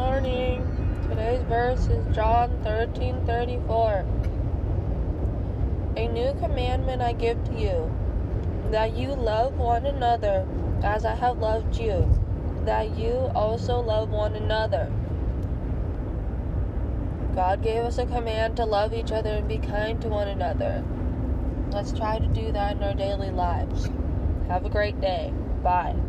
morning. Today's verse is John 13:34. A new commandment I give to you, that you love one another as I have loved you, that you also love one another. God gave us a command to love each other and be kind to one another. Let's try to do that in our daily lives. Have a great day. Bye.